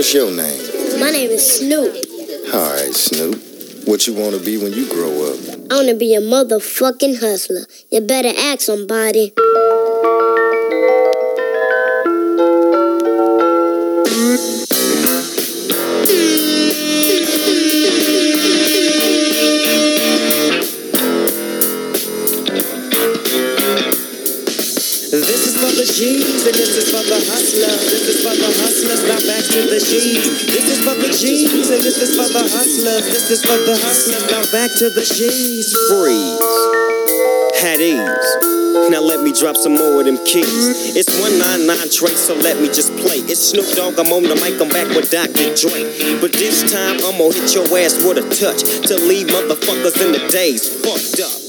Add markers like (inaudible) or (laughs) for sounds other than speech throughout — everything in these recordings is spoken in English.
What's your name? My name is Snoop. All right, Snoop. What you want to be when you grow up? I want to be a motherfucking hustler. You better ask somebody. This is for the hustlers. This is for the hustlers, now back to the G's. This is for the G's and this is for the hustlers. This is for the hustlers, now back to the G's. Freeze. Had ease. Now let me drop some more of them keys. It's 199 Trace, so let me just play. It's Snoop Dogg, I'm on the mic, I'm back with Dr. Dre. But this time I'm gonna hit your ass with a touch to leave motherfuckers in the days fucked up.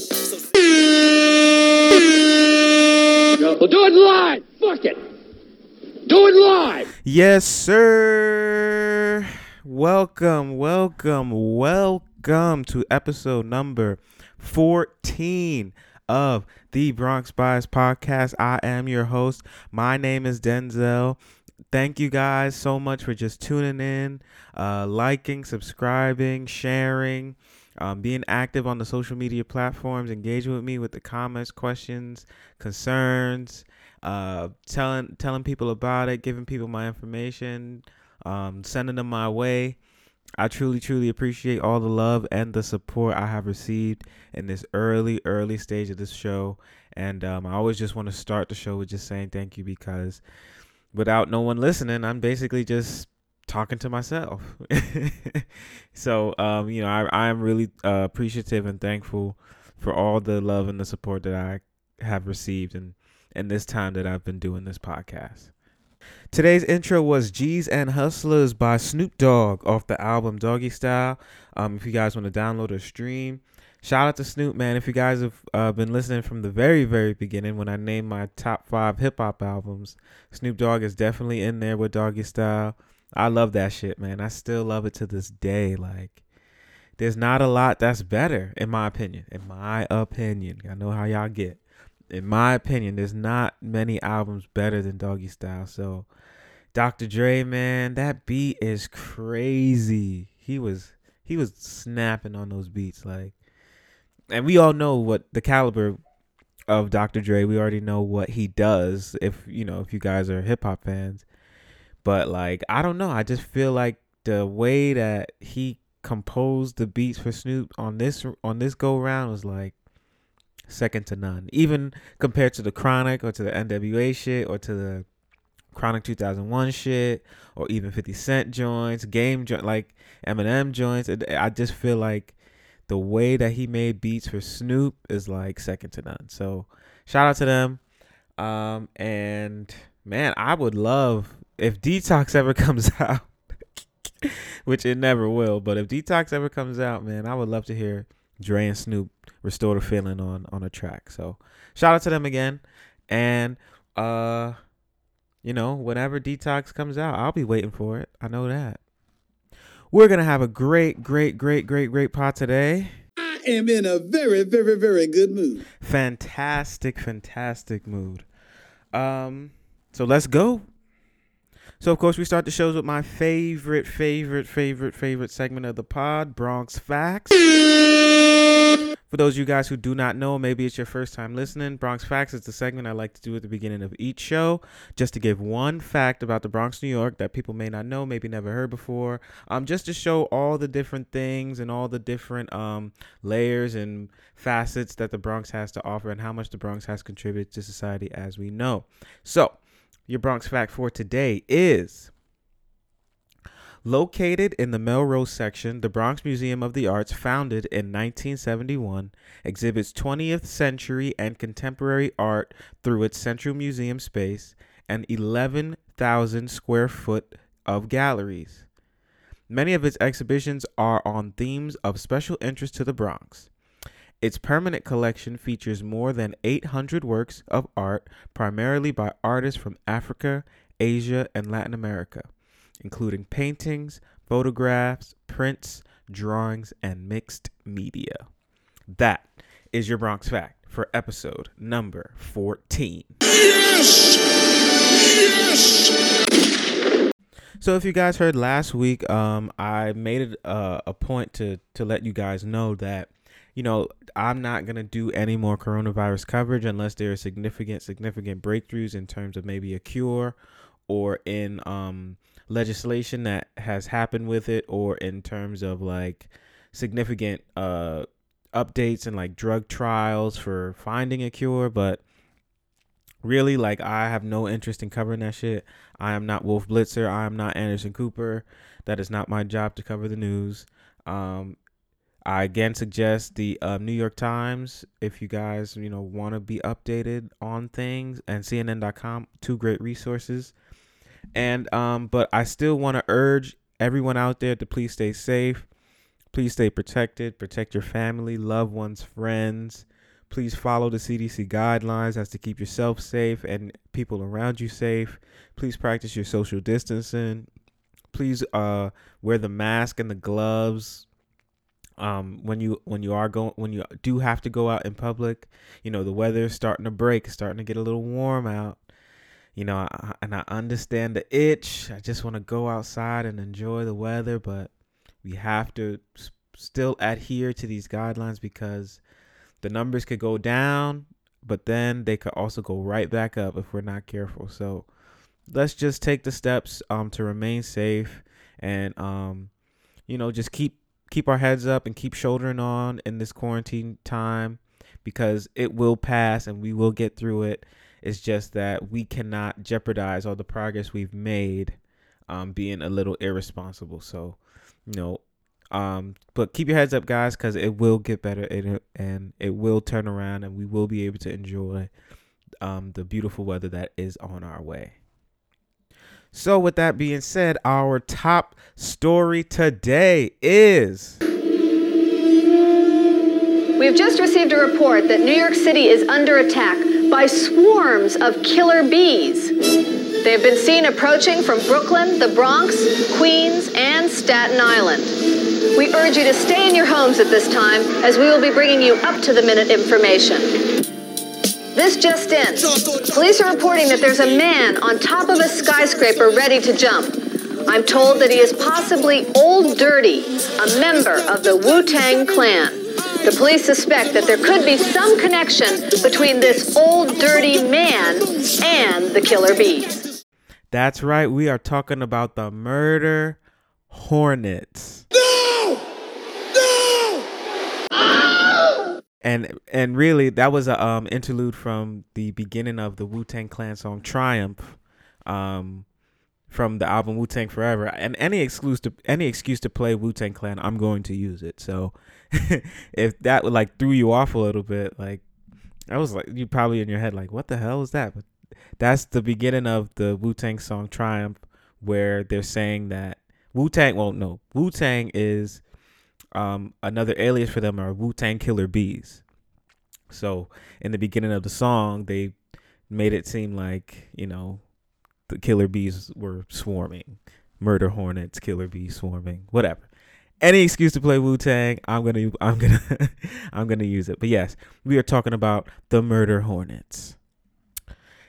Well, do it live. Fuck it. Do it live. Yes, sir. Welcome, welcome, welcome to episode number 14 of the Bronx Bias Podcast. I am your host. My name is Denzel. Thank you guys so much for just tuning in, uh, liking, subscribing, sharing, um, being active on the social media platforms, engaging with me with the comments, questions, concerns, uh, telling telling people about it, giving people my information, um, sending them my way. I truly, truly appreciate all the love and the support I have received in this early, early stage of this show. And um, I always just want to start the show with just saying thank you because without no one listening, I'm basically just talking to myself. (laughs) so, um, you know, I, I am really uh, appreciative and thankful for all the love and the support that I have received in, in this time that I've been doing this podcast. Today's intro was G's and Hustlers by Snoop Dogg off the album Doggy Style. Um, if you guys want to download or stream, shout out to Snoop, man. If you guys have uh, been listening from the very, very beginning when I named my top five hip hop albums, Snoop Dogg is definitely in there with Doggy Style. I love that shit, man. I still love it to this day. Like, there's not a lot that's better, in my opinion. In my opinion, I know how y'all get. In my opinion, there's not many albums better than Doggy Style. So, Dr. Dre, man, that beat is crazy. He was he was snapping on those beats, like, and we all know what the caliber of Dr. Dre. We already know what he does. If you know, if you guys are hip hop fans, but like I don't know, I just feel like the way that he composed the beats for Snoop on this on this go round was like second to none. Even compared to the Chronic or to the NWA shit or to the Chronic 2001 shit or even 50 Cent joints, game joint like Eminem joints. I just feel like the way that he made beats for Snoop is like second to none. So shout out to them. Um, and man, I would love if Detox ever (laughs) comes out, which it never will, but if Detox ever comes out, man, I would love to hear Dre and Snoop restore the feeling on on a track. So shout out to them again. And uh you know, whenever Detox comes out, I'll be waiting for it. I know that. We're gonna have a great, great, great, great, great pot today. I am in a very, very, very good mood. Fantastic, fantastic mood. Um, so let's go. So of course we start the shows with my favorite, favorite, favorite, favorite segment of the pod, Bronx Facts. For those of you guys who do not know, maybe it's your first time listening, Bronx Facts is the segment I like to do at the beginning of each show, just to give one fact about the Bronx, New York that people may not know, maybe never heard before, um, just to show all the different things and all the different um, layers and facets that the Bronx has to offer and how much the Bronx has contributed to society as we know. So, your Bronx fact for today is Located in the Melrose section, the Bronx Museum of the Arts, founded in 1971, exhibits 20th century and contemporary art through its central museum space and 11,000 square foot of galleries. Many of its exhibitions are on themes of special interest to the Bronx. Its permanent collection features more than 800 works of art, primarily by artists from Africa, Asia, and Latin America including paintings, photographs, prints, drawings, and mixed media. That is your Bronx Fact for episode number 14. Yes! Yes! So if you guys heard last week, um, I made it uh, a point to to let you guys know that you know I'm not gonna do any more coronavirus coverage unless there are significant significant breakthroughs in terms of maybe a cure or in um, legislation that has happened with it or in terms of like significant uh, updates and like drug trials for finding a cure, but really like I have no interest in covering that shit. I am not Wolf Blitzer. I am not Anderson Cooper. That is not my job to cover the news. Um, I again suggest the uh, New York Times if you guys you know want to be updated on things and CNN.com two great resources. And um, but I still want to urge everyone out there to please stay safe. Please stay protected. Protect your family, loved ones, friends. Please follow the CDC guidelines as to keep yourself safe and people around you safe. Please practice your social distancing. Please uh, wear the mask and the gloves um, when you when you are going when you do have to go out in public. You know the weather is starting to break, starting to get a little warm out. You know, I, and I understand the itch. I just want to go outside and enjoy the weather, but we have to still adhere to these guidelines because the numbers could go down, but then they could also go right back up if we're not careful. So let's just take the steps um to remain safe and um you know just keep keep our heads up and keep shouldering on in this quarantine time because it will pass and we will get through it. It's just that we cannot jeopardize all the progress we've made um being a little irresponsible. So, you know, um, but keep your heads up, guys, because it will get better and it, and it will turn around, and we will be able to enjoy um, the beautiful weather that is on our way. So, with that being said, our top story today is We've just received a report that New York City is under attack by swarms of killer bees. They have been seen approaching from Brooklyn, the Bronx, Queens, and Staten Island. We urge you to stay in your homes at this time as we will be bringing you up to the minute information. This just in. Police are reporting that there's a man on top of a skyscraper ready to jump. I'm told that he is possibly Ol' Dirty, a member of the Wu Tang Clan. The police suspect that there could be some connection between this old dirty man and the killer bees. that's right. We are talking about the murder hornets. And and really that was a um interlude from the beginning of the Wu Tang Clan song Triumph, um, from the album Wu Tang Forever. And any excuse to any excuse to play Wu Tang Clan, I'm going to use it. So (laughs) if that would like threw you off a little bit, like I was like you probably in your head like what the hell is that? But that's the beginning of the Wu Tang song Triumph, where they're saying that Wu Tang. Well, no, Wu Tang is um, another alias for them are Wu Tang Killer Bees. So in the beginning of the song, they made it seem like you know the killer bees were swarming, murder hornets, killer bees swarming, whatever. Any excuse to play Wu Tang, I'm gonna, I'm gonna, (laughs) I'm gonna use it. But yes, we are talking about the murder hornets.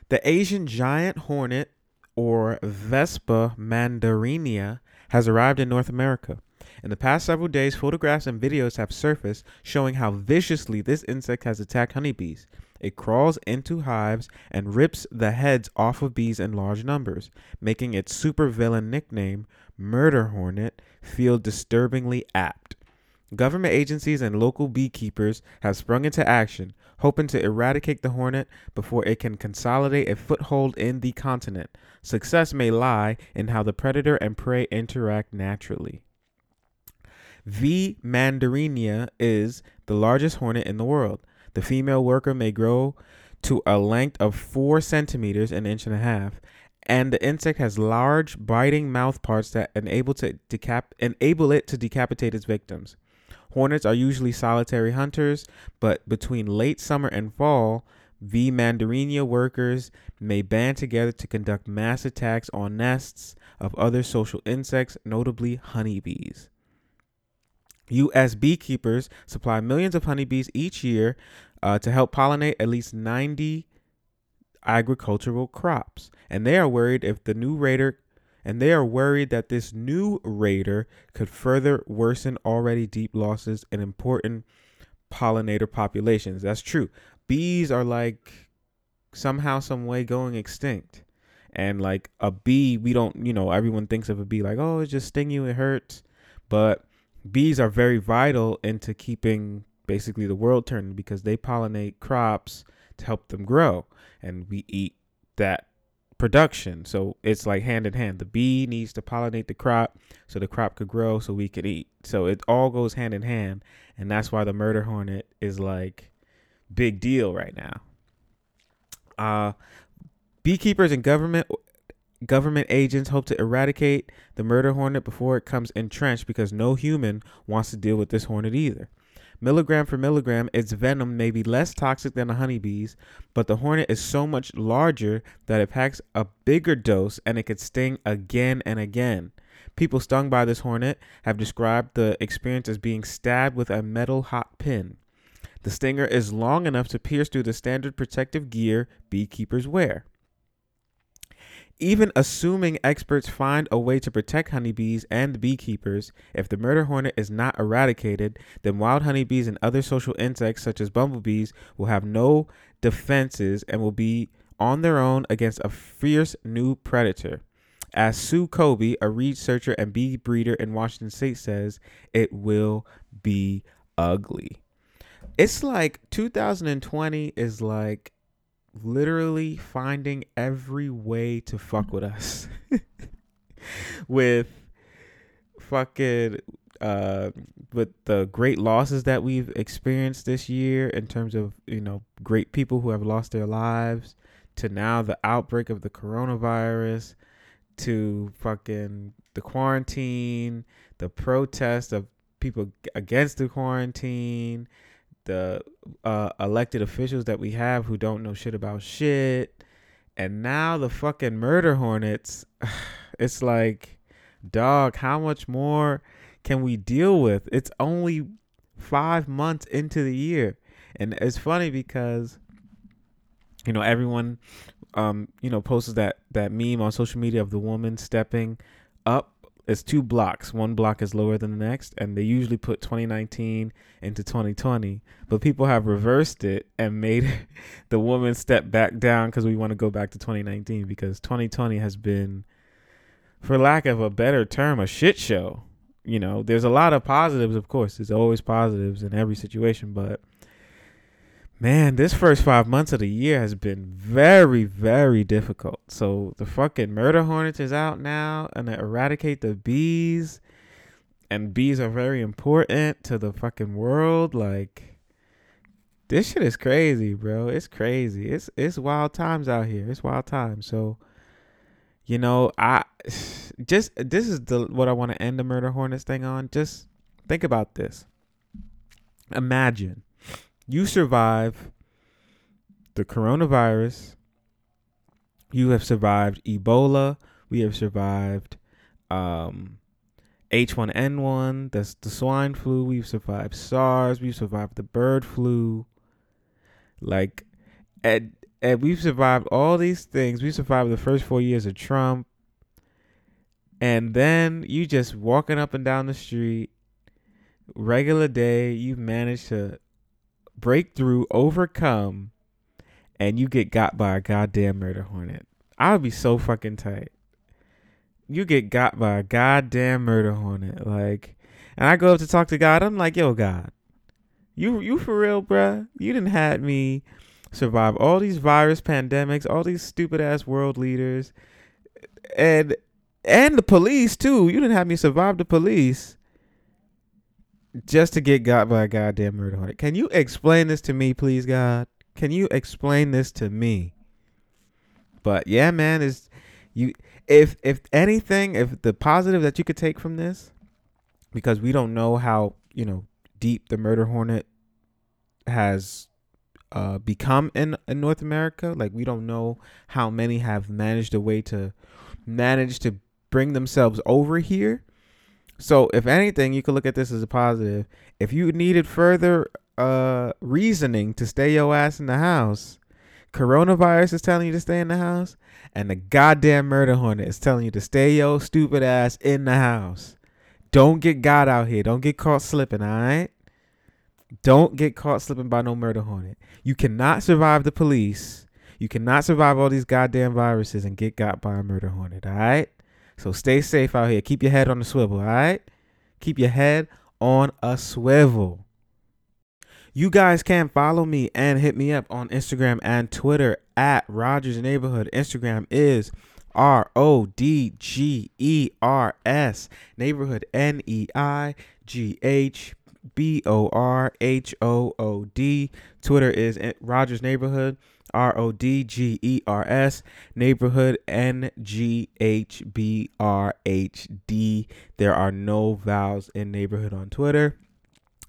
The Asian giant hornet, or Vespa mandarinia, has arrived in North America. In the past several days, photographs and videos have surfaced showing how viciously this insect has attacked honeybees. It crawls into hives and rips the heads off of bees in large numbers, making its supervillain nickname, Murder Hornet, feel disturbingly apt. Government agencies and local beekeepers have sprung into action, hoping to eradicate the hornet before it can consolidate a foothold in the continent. Success may lie in how the predator and prey interact naturally. V. mandarinia is the largest hornet in the world. The female worker may grow to a length of 4 centimeters, an inch and a half, and the insect has large biting mouth parts that enable to decap enable it to decapitate its victims. Hornets are usually solitary hunters, but between late summer and fall, V. mandarinia workers may band together to conduct mass attacks on nests of other social insects, notably honeybees. U.S. beekeepers supply millions of honeybees each year uh, to help pollinate at least 90 agricultural crops, and they are worried if the new raider and they are worried that this new raider could further worsen already deep losses in important pollinator populations. That's true. Bees are like somehow, some way going extinct. And like a bee, we don't, you know, everyone thinks of a bee like, oh, it just sting you, it hurts. But bees are very vital into keeping basically the world turning because they pollinate crops to help them grow. And we eat that production. So it's like hand in hand. The bee needs to pollinate the crop so the crop could grow so we could eat. So it all goes hand in hand. And that's why the murder hornet is like big deal right now. Uh beekeepers and government government agents hope to eradicate the murder hornet before it comes entrenched because no human wants to deal with this hornet either. Milligram for milligram, its venom may be less toxic than a honeybee's, but the hornet is so much larger that it packs a bigger dose and it could sting again and again. People stung by this hornet have described the experience as being stabbed with a metal hot pin. The stinger is long enough to pierce through the standard protective gear beekeepers wear. Even assuming experts find a way to protect honeybees and beekeepers, if the murder hornet is not eradicated, then wild honeybees and other social insects such as bumblebees will have no defenses and will be on their own against a fierce new predator. As Sue Cobey, a researcher and bee breeder in Washington State, says, it will be ugly. It's like 2020 is like literally finding every way to fuck with us. (laughs) With fucking uh with the great losses that we've experienced this year in terms of you know great people who have lost their lives to now the outbreak of the coronavirus to fucking the quarantine the protest of people against the quarantine the uh, elected officials that we have who don't know shit about shit. And now the fucking murder hornets. (sighs) It's like, dog, how much more can we deal with? It's only five months into the year. And it's funny because, you know, everyone, um, you know, posts that, that meme on social media of the woman stepping up it's two blocks. One block is lower than the next, and they usually put 2019 into 2020. But people have reversed it and made (laughs) the woman step back down because we want to go back to 2019 because 2020 has been, for lack of a better term, a shit show. You know, there's a lot of positives, of course. There's always positives in every situation, but man, this first five months of the year has been very, very difficult. So the fucking murder hornets is out now, and they eradicate the bees, and bees are very important to the fucking world. Like this shit is crazy, bro. It's crazy. It's it's wild times out here. It's wild times. So. You know, I (sighs) just this is the what I want to end the murder hornets thing on. Just think about this. Imagine you survive the coronavirus. You have survived Ebola. We have survived um, H1N1. That's the swine flu. We've survived SARS. We've survived the bird flu. Like, and, and we've survived all these things. We survived the first four years of Trump. And then you just walking up and down the street, regular day, you've managed to break through, overcome, and you get got by a goddamn murder hornet. I would be so fucking tight. You get got by a goddamn murder hornet, like, and I go up to talk to God. I'm like, yo, God, you you for real, bruh? You didn't had me survive all these virus pandemics, all these stupid ass world leaders, and and the police too. You didn't have me survive the police just to get got by a goddamn murder hornet. Can you explain this to me, please, God? Can you explain this to me? But yeah, man, is you if if anything, if the positive that you could take from this, because we don't know how you know deep the murder hornet has uh, become in, in North America. Like we don't know how many have managed a way to manage to bring themselves over here. So if anything, you could look at this as a positive. If you needed further uh reasoning to stay your ass in the house, coronavirus is telling you to stay in the house, and the goddamn murder hornet is telling you to stay your stupid ass in the house. Don't get got out here. Don't get caught slipping, all right? Don't get caught slipping by no murder hornet. You cannot survive the police. You cannot survive all these goddamn viruses and get got by a murder hornet, all right? So stay safe out here. Keep your head on the swivel, all right? Keep your head on a swivel. You guys can follow me and hit me up on Instagram and Twitter at Rodgers Neighborhood. Instagram is R O D G E R S Neighborhood N E I G H B O R H O O D. Twitter is Rodgers Neighborhood R O D G E R S Neighborhood N G H B R H D. There are no vowels in neighborhood on Twitter.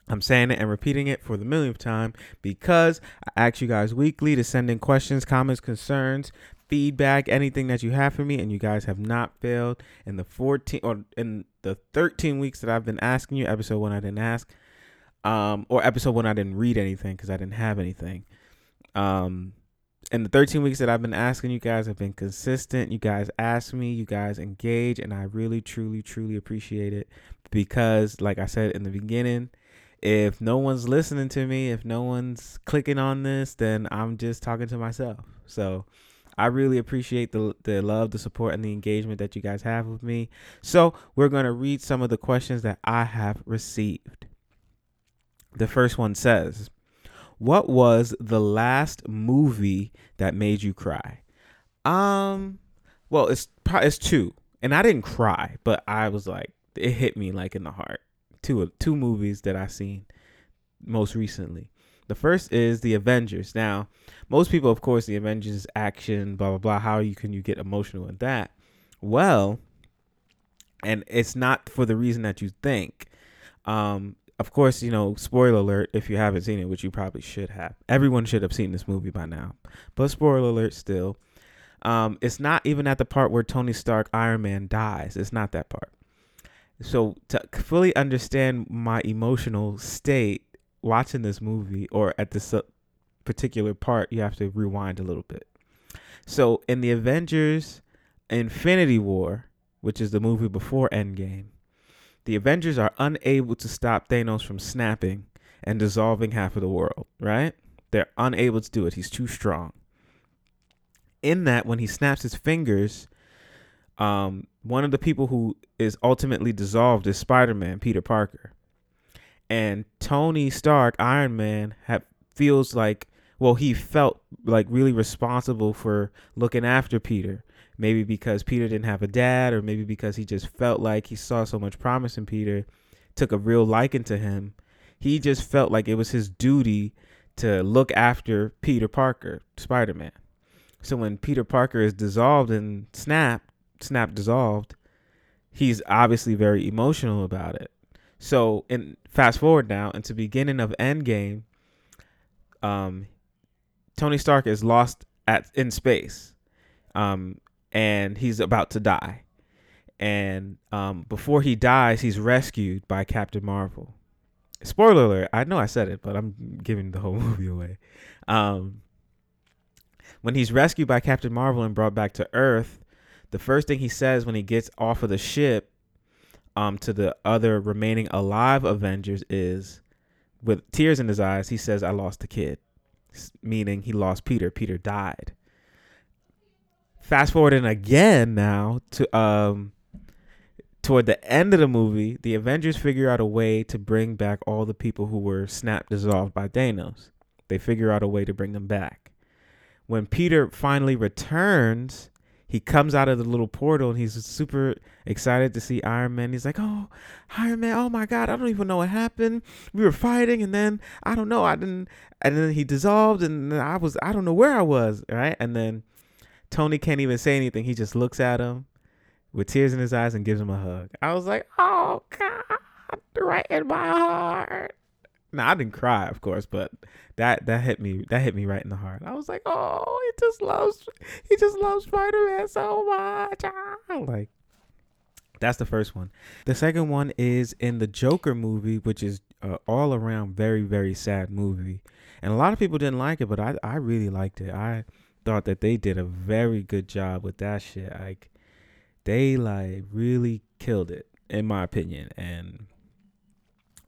I'm saying it and repeating it for the millionth time because I ask you guys weekly to send in questions, comments, concerns, feedback, anything that you have for me, and you guys have not failed in the 14 or in the 13 weeks that I've been asking you. Episode one, I didn't ask, um, or episode one, I didn't read anything because I didn't have anything. Um, in the 13 weeks that I've been asking you guys have been consistent. You guys ask me, you guys engage, and I really, truly, truly appreciate it because, like I said in the beginning, if no one's listening to me, if no one's clicking on this, then I'm just talking to myself. So I really appreciate the the love, the support, and the engagement that you guys have with me. So we're gonna read some of the questions that I have received. The first one says, "What was the last movie that made you cry?" Um, well, it's it's two, and I didn't cry, but I was like, it hit me like in the heart two two movies that I seen most recently. The first is the Avengers. Now, most people, of course, the Avengers action, blah blah blah. How you can you get emotional in that? Well, and it's not for the reason that you think. Um, of course, you know, spoiler alert if you haven't seen it, which you probably should have. Everyone should have seen this movie by now. But spoiler alert still. Um, it's not even at the part where Tony Stark Iron Man dies. It's not that part. So to fully understand my emotional state watching this movie or at this uh, particular part, you have to rewind a little bit. So in the Avengers Infinity War, which is the movie before Endgame, the Avengers are unable to stop Thanos from snapping and dissolving half of the world, right? They're unable to do it. He's too strong. In that, when he snaps his fingers, um, one of the people who is ultimately dissolved is Spider-Man, Peter Parker. And Tony Stark, Iron Man, have, feels like well, he felt like really responsible for looking after Peter. Maybe because Peter didn't have a dad, or maybe because he just felt like he saw so much promise in Peter, took a real liking to him. He just felt like it was his duty to look after Peter Parker, Spider Man. So when Peter Parker is dissolved and snapped, snap dissolved, he's obviously very emotional about it. So, in fast forward now into beginning of Endgame, um, Tony Stark is lost at in space, um, and he's about to die. And um, before he dies, he's rescued by Captain Marvel. Spoiler alert! I know I said it, but I'm giving the whole (laughs) movie away. Um, when he's rescued by Captain Marvel and brought back to Earth, the first thing he says when he gets off of the ship um to the other remaining alive Avengers is with tears in his eyes, he says, I lost a kid. Meaning he lost Peter. Peter died. Fast forwarding again now to um toward the end of the movie, the Avengers figure out a way to bring back all the people who were snap dissolved by Thanos. They figure out a way to bring them back. When Peter finally returns, he comes out of the little portal and he's super excited to see Iron Man. He's like, "Oh, Iron Man! Oh my God! I don't even know what happened. We were fighting, and then I don't know. I didn't. And then he dissolved, and I was I don't know where I was. Right? And then Tony can't even say anything. He just looks at him with tears in his eyes and gives him a hug. I was like, "Oh God! Right in my heart." Now I didn't cry, of course, but that that hit me that hit me right in the heart. I was like, oh, he just loves he just loves Spider Man so much. Ah. Like that's the first one. The second one is in the Joker movie, which is a all around very very sad movie, and a lot of people didn't like it, but I I really liked it. I thought that they did a very good job with that shit. Like they like really killed it in my opinion, and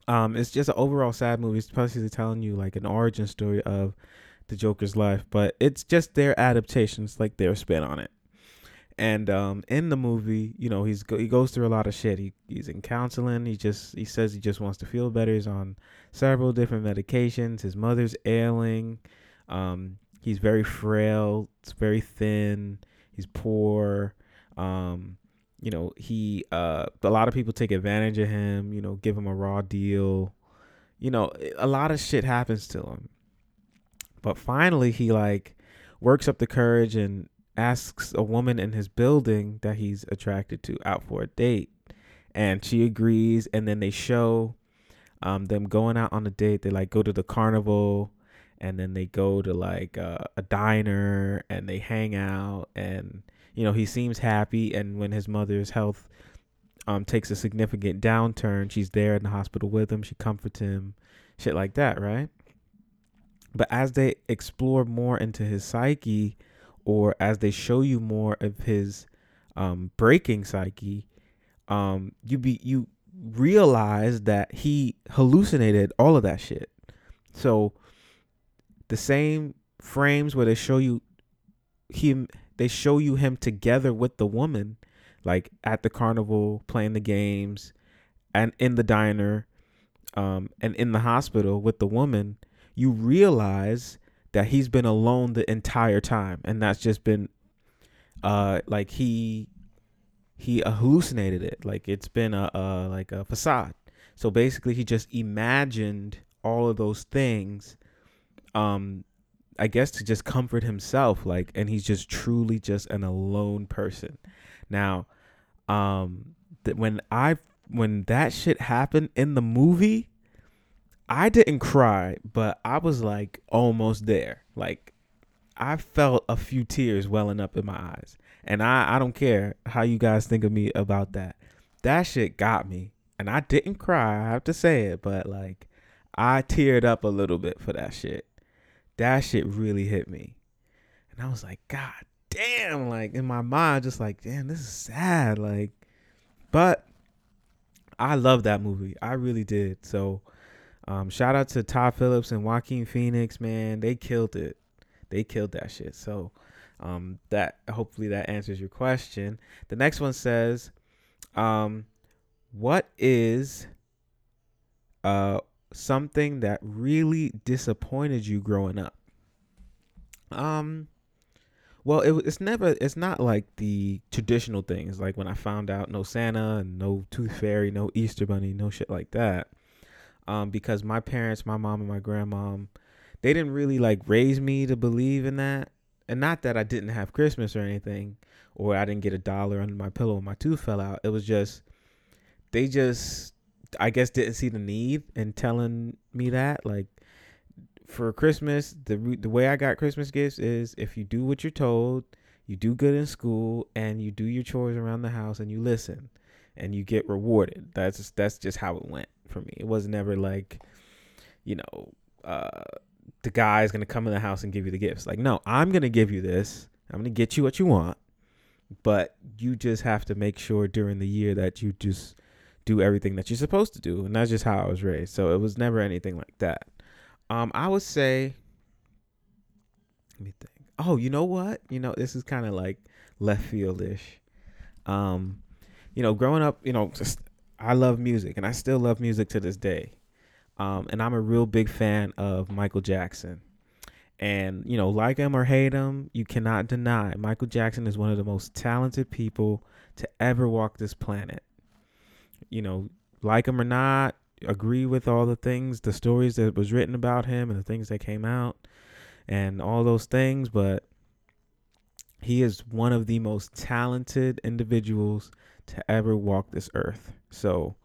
um, it's just an overall sad movie, especially telling you like an origin story of the Joker's life, but it's just their adaptations, like their spin on it. And um, in the movie, you know, he's he goes through a lot of shit. He he's in counseling. He just he says he just wants to feel better. He's on several different medications. His mother's ailing. Um, he's very frail. It's very thin. He's poor. Um, you know, he uh, a lot of people take advantage of him. You know, give him a raw deal. You know, a lot of shit happens to him. But finally, he like works up the courage and asks a woman in his building that he's attracted to out for a date and she agrees and then they show um, them going out on a date they like go to the carnival and then they go to like uh, a diner and they hang out and you know he seems happy. And when his mother's health um, takes a significant downturn she's there in the hospital with him. She comforts him shit like that right? But as they explore more into his psyche or as they show you more of his um, breaking psyche, um, you be you realize that he hallucinated all of that shit. So the same frames where they show you him, they show you him together with the woman, like at the carnival playing the games, and in the diner, um, and in the hospital with the woman. You realize that he's been alone the entire time and that's just been uh like he he hallucinated it like it's been a, a like a facade so basically he just imagined all of those things um i guess to just comfort himself like and he's just truly just an alone person now um when i when that shit happened in the movie I didn't cry, but I was like almost there. Like I felt a few tears welling up in my eyes. And I, I don't care how you guys think of me about that. That shit got me. And I didn't cry, I have to say it, but like I teared up a little bit for that shit. That shit really hit me. And I was like, God damn, like in my mind, just like, damn, this is sad. Like, but I love that movie. I really did. So um, shout out to Todd Phillips and Joaquin Phoenix, man. They killed it. They killed that shit. So um, that hopefully that answers your question. The next one says, um, what is uh something that really disappointed you growing up? Um well, it, it's never. It's not like the traditional things, like when I found out no Santa and no Tooth Fairy, no Easter Bunny, no shit like that um, because my parents, my mom and my grandmom, they didn't really like raise me to believe in that. And not that I didn't have Christmas or anything, or I didn't get a dollar under my pillow when my tooth fell out. It was just they just I guess didn't see the need in telling me that like for Christmas the the way I got Christmas gifts is if you do what you're told, you do good in school and you do your chores around the house and you listen and you get rewarded. That's just, that's just how it went for me. It was never like, you know, uh, the guy's gonna come in the house and give you the gifts. Like, no, I'm gonna give you this. I'm gonna get you what you want, but you just have to make sure during the year that you just do everything that you're supposed to do, and that's just how I was raised. So it was never anything like that. Um, I would say, let me think. Oh, you know what? You know, this is kind of like left fieldish. Um, you know, growing up, you know, just I love music and I still love music to this day. Um, and I'm a real big fan of Michael Jackson. And, you know, like him or hate him, you cannot deny Michael Jackson is one of the most talented people to ever walk this planet. You know, like him or not, agree with all the things, the stories that was written about him and the things that came out and all those things, but he is one of the most talented individuals to ever walk this earth. So,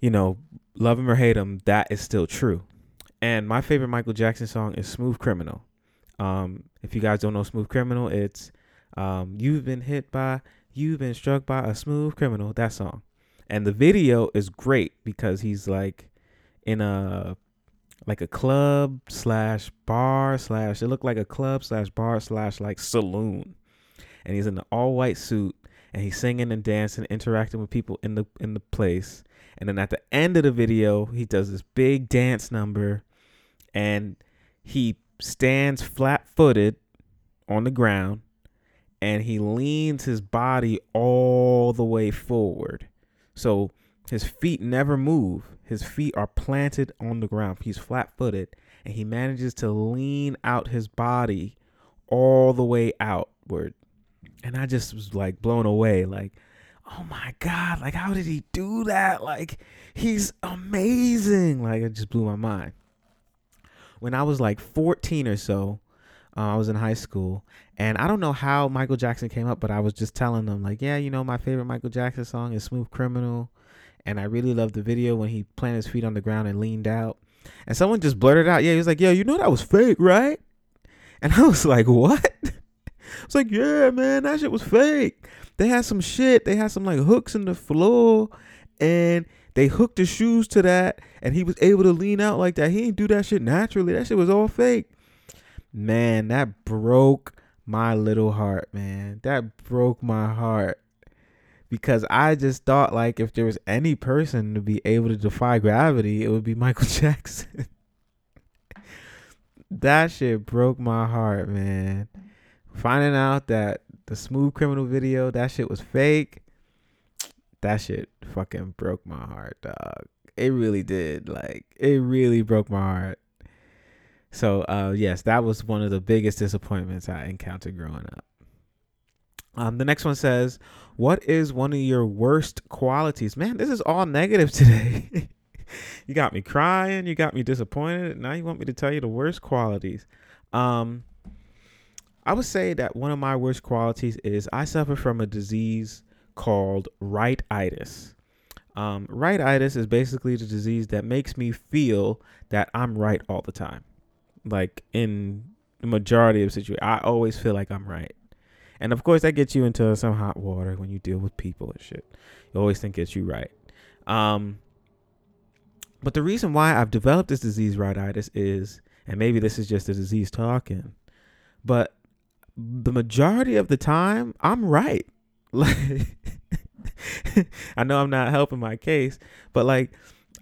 you know, love him or hate him, that is still true. And my favorite Michael Jackson song is Smooth Criminal. Um, if you guys don't know Smooth Criminal, it's um, You've Been Hit by, You've Been Struck by a Smooth Criminal, that song. And the video is great because he's like in a like a club slash bar slash it looked like a club slash bar slash like saloon. And he's in an all white suit and he's singing and dancing interacting with people in the in the place. And then at the end of the video he does this big dance number and he stands flat footed on the ground and he leans his body all the way forward so his feet never move his feet are planted on the ground. He's flat footed and he manages to lean out his body all the way outward. And I just was like blown away. Like, oh my God, like, how did he do that? Like, he's amazing. Like, it just blew my mind. When I was like 14 or so, uh, I was in high school, and I don't know how Michael Jackson came up, but I was just telling them, like, yeah, you know, my favorite Michael Jackson song is Smooth Criminal and I really loved the video when he planted his feet on the ground and leaned out. And someone just blurted out, "Yeah, he was like, yo, you know that was fake, right?" And I was like, "What?" (laughs) I was like, "Yeah, man, that shit was fake. They had some shit. They had some like hooks in the floor, and they hooked his shoes to that, and he was able to lean out like that. He didn't do that shit naturally. That shit was all fake." Man, that broke my little heart, man. That broke my heart because I just thought like if there was any person to be able to defy gravity, it would be (laughs) Michael Jackson. that shit broke my heart, man. Finding out that the smooth criminal video, that shit was fake. That shit fucking broke my heart, dog. It really did. Like it really broke my heart. So uh yes, that was one of the biggest disappointments I encountered growing up. Um, the next one says, "What is one of your worst qualities?" Man, this is all negative (laughs) today. you got me crying. You got me disappointed. Now you want me to tell you the worst qualities. Um, I would say that one of my worst qualities is I suffer from a disease called rightitis. Um, rightitis is basically the disease that makes me feel that I'm right all the time. Like in the majority of situations, I always feel like I'm right. And of course, that gets you into some hot water when you deal with people and shit. You always think it's you right. Um, but the reason why I've developed this disease, rightitis, is, and maybe this is just a disease talking, but the majority of the time, I'm right. (laughs) Like, (laughs) I know I'm not helping my case, but like,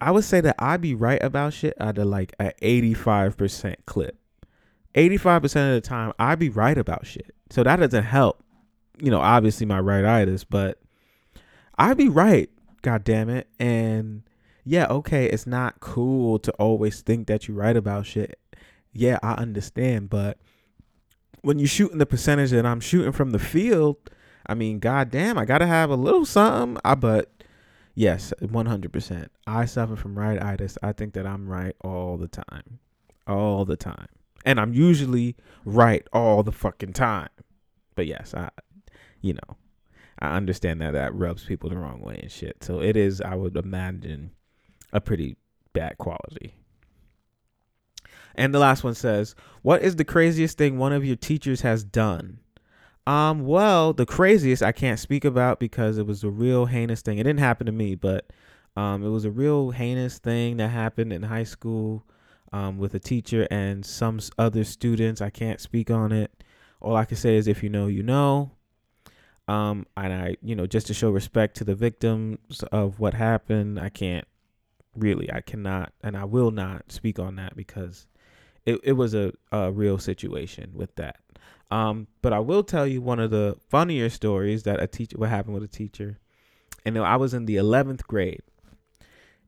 I would say that I'd be right about shit at a like a 85% clip. 85% of the time, I'd be right about shit. So that doesn't help, you know, obviously my rightitis, but I'd be right, god damn it. And yeah, okay, it's not cool to always think that you're right about shit. Yeah, I understand, but when you're shooting the percentage that I'm shooting from the field, I mean, goddamn, I gotta have a little something. I but yes, one hundred percent. I suffer from right rightitis. I think that I'm right all the time, all the time, and I'm usually right all the fucking time. But yes, I, you know, I understand that that rubs people the wrong way and shit. So it is, I would imagine, a pretty bad quality. And the last one says, "What is the craziest thing one of your teachers has done?" Um, well, the craziest I can't speak about because it was a real heinous thing. It didn't happen to me, but um, it was a real heinous thing that happened in high school um, with a teacher and some other students. I can't speak on it. All I can say is if you know, you know. Um, and I, you know, just to show respect to the victims of what happened, I can't really, I cannot, and I will not speak on that because it, it was a, a real situation with that. Um, but I will tell you one of the funnier stories that a teacher, what happened with a teacher. And I was in the 11th grade.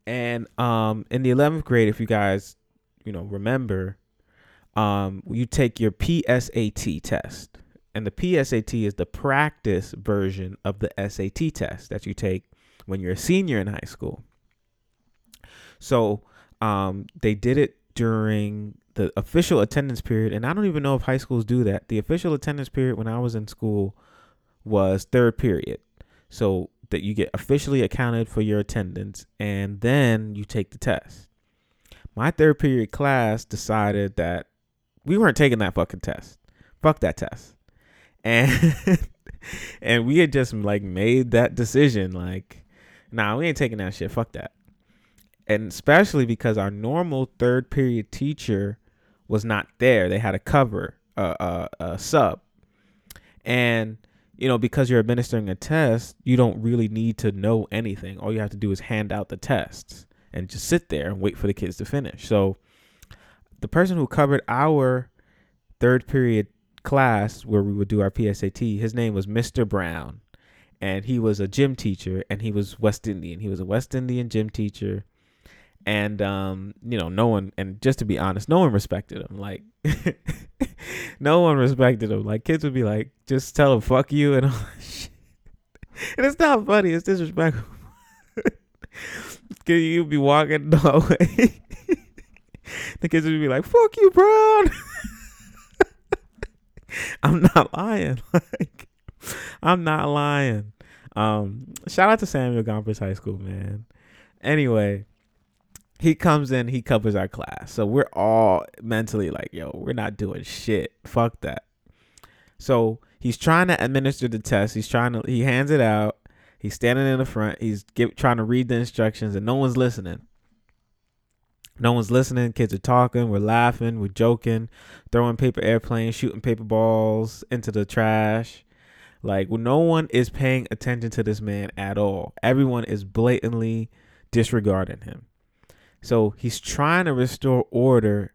And um, in the 11th grade, if you guys, you know, remember, um, you take your PSAT test. And the PSAT is the practice version of the SAT test that you take when you're a senior in high school. So um, they did it during the official attendance period. And I don't even know if high schools do that. The official attendance period when I was in school was third period. So that you get officially accounted for your attendance and then you take the test. My third period class decided that we weren't taking that fucking test. Fuck that test. (laughs) And and we had just like made that decision like, nah, we ain't taking that shit. Fuck that. and especially because our normal third period teacher was not there. They had a cover, uh, uh, a sub, and you know because you're administering a test, you don't really need to know anything. All you have to do is hand out the tests and just sit there and wait for the kids to finish. So the person who covered our third period class where we would do our PSAT, his name was Mr. Brown. And he was a gym teacher and he was West Indian. He was a West Indian gym teacher. And um, you know, no one and just to be honest, no one respected him. Like (laughs) no one respected him. Like kids would be like, just tell him fuck you and (laughs) all shit. And it's not funny, it's disrespectful. (laughs) You'd be walking the way. the kids would be like, fuck you, Brown. I'm not lying. Like, I'm not lying. Um, shout out to Samuel Gompers High School, man. Anyway, he comes in, he covers our class. So we're all mentally like, yo, we're not doing shit. Fuck that. So he's trying to administer the test. He's trying to, he hands it out. He's standing in the front. He's give, trying to read the instructions, and no one's listening. No one's listening. Kids are talking. We're laughing. We're joking, throwing paper airplanes, shooting paper balls into the trash. Like no one is paying attention to this man at all. Everyone is blatantly disregarding him. So he's trying to restore order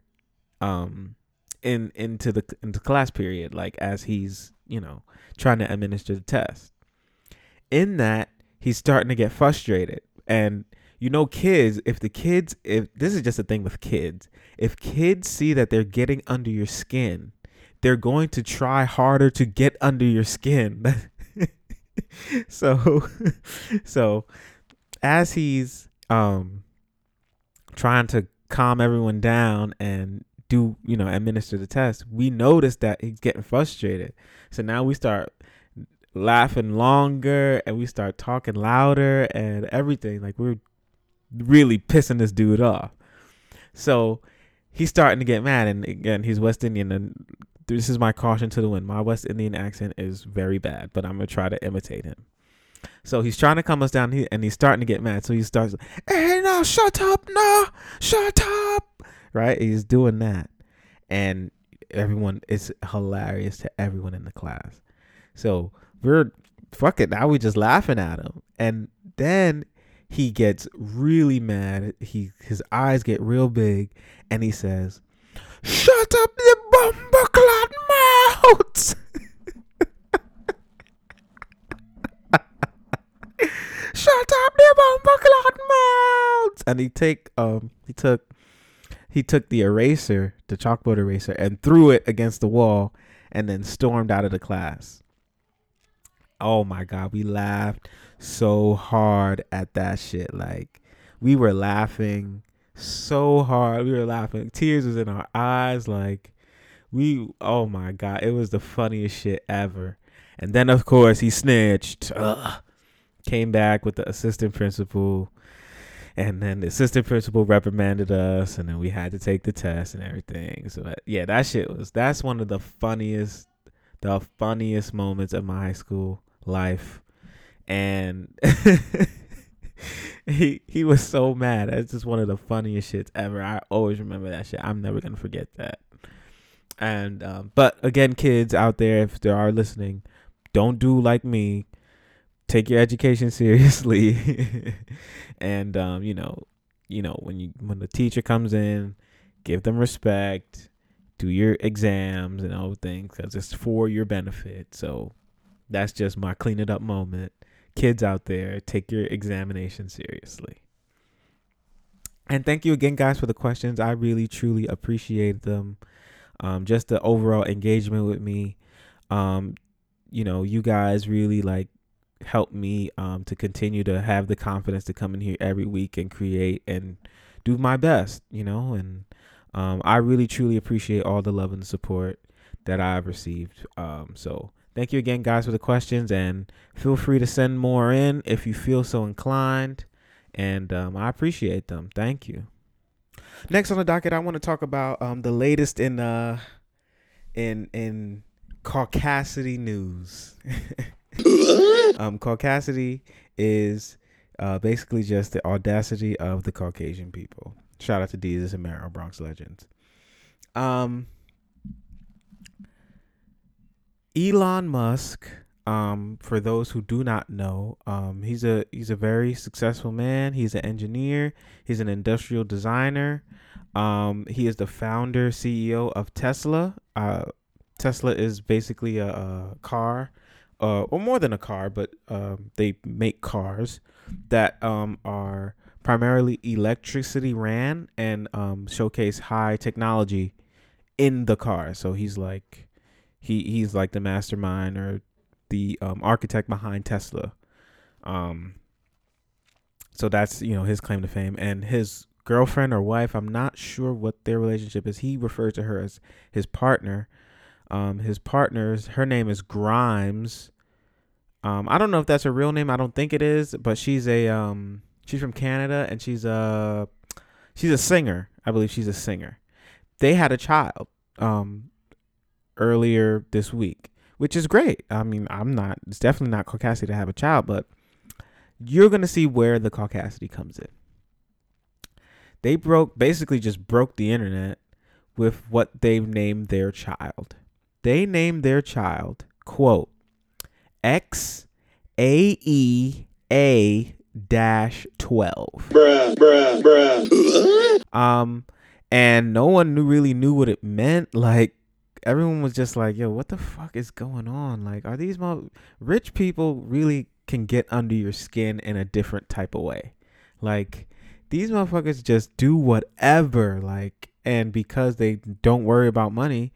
um in into the into class period like as he's, you know, trying to administer the test. In that, he's starting to get frustrated. And you know kids if the kids if this is just a thing with kids. If kids see that they're getting under your skin they're going to try harder to get under your skin. (laughs) So (laughs) so as he's um trying to calm everyone down and do you know administer the test we notice that he's getting frustrated. So now we start laughing longer and we start talking louder and everything. Like we're really pissing this dude off. So he's starting to get mad. And again he's west indian and this is my caution to the wind. My west indian accent is very bad but i'm gonna try to imitate him so he's trying to calm us down and he's starting to get mad. So he starts hey no shut up no shut up right? He's doing that. And everyone it's hilarious to everyone in the class. So we're fuck it now we're just laughing at him. And then he gets really mad. He his eyes get real big and he says shut up the bomber clad mouths (laughs) shut up the bomber clad mouths and he take um he took he took the eraser the chalkboard eraser and threw it against the wall and then stormed out of the class. Oh my god we laughed so hard at that shit. Like we were laughing so hard. We were laughing. Tears was in our eyes. Like we oh my god it was the funniest shit ever. And then of course he snitched. Ugh. Came back with the assistant principal and then the assistant principal reprimanded us and then we had to take the test and everything. So yeah that shit was that's one of the funniest the funniest moments of my high school life. And (laughs) he he was so mad. That's just one of the funniest shits ever. I always remember that shit. I'm never gonna forget that. And um, but again kids out there if they are listening don't do like me take your education (laughs) seriously. And um, you know you know when you when the teacher comes in give them respect do your exams and all things because it's for your benefit. So that's just my clean it up moment. Kids out there take your examination seriously. And thank you again guys for the questions. I really truly appreciate them. Um, just the overall engagement with me. Um, you know you guys really like help me um, to continue to have the confidence to come in here every week and create and do my best you know and um, i really truly appreciate all the love and support that i've received um, so thank you again guys for the questions and feel free to send more in if you feel so inclined and um, i appreciate them. Thank you. Next on the docket i want to talk about um, the latest in uh in in caucasity news (laughs) um caucasity is Uh, basically, just the audacity of the Caucasian people. Shout out to Desus and Mero, Bronx legends. Um, Elon Musk. Um, for those who do not know, um, he's a he's a very successful man. He's an engineer. He's an industrial designer. Um, he is the founder CEO of Tesla. Uh, Tesla is basically a, a car, uh, or more than a car, but um, they make cars that um, are primarily electricity ran and um, showcase high technology in the car. So he's like he he's like the mastermind or the um, architect behind Tesla. Um, so that's you know his claim to fame and his girlfriend or wife. I'm not sure what their relationship is. He refers to her as his partner. Um, his partner's her name is Grimes. Um, I don't know if that's her real name. I don't think it is, but she's a um, she's from Canada and she's a she's a singer. I believe she's a singer. They had a child um, earlier this week, which is great. I mean, I'm not. It's definitely not caucasity to have a child, but you're gonna see where the caucasity comes in. They broke basically just broke the internet with what they've named their child. They named their child quote X A E A dash twelve. Bruh, bruh, bruh. Um, and no one knew really knew what it meant. Like everyone was just like, "Yo, what the fuck is going on? Like, are these mo- rich people really can get under your skin in a different type of way? Like, these motherfuckers just do whatever. Like, and because they don't worry about money."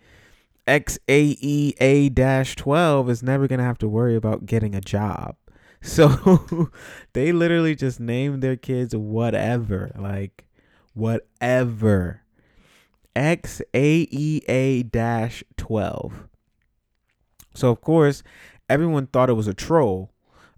XAEA dash 12 is never going to have to worry about getting a job. (laughs) So they literally just named their kids whatever, like whatever. XAEA dash 12. So, of course, everyone thought it was a troll.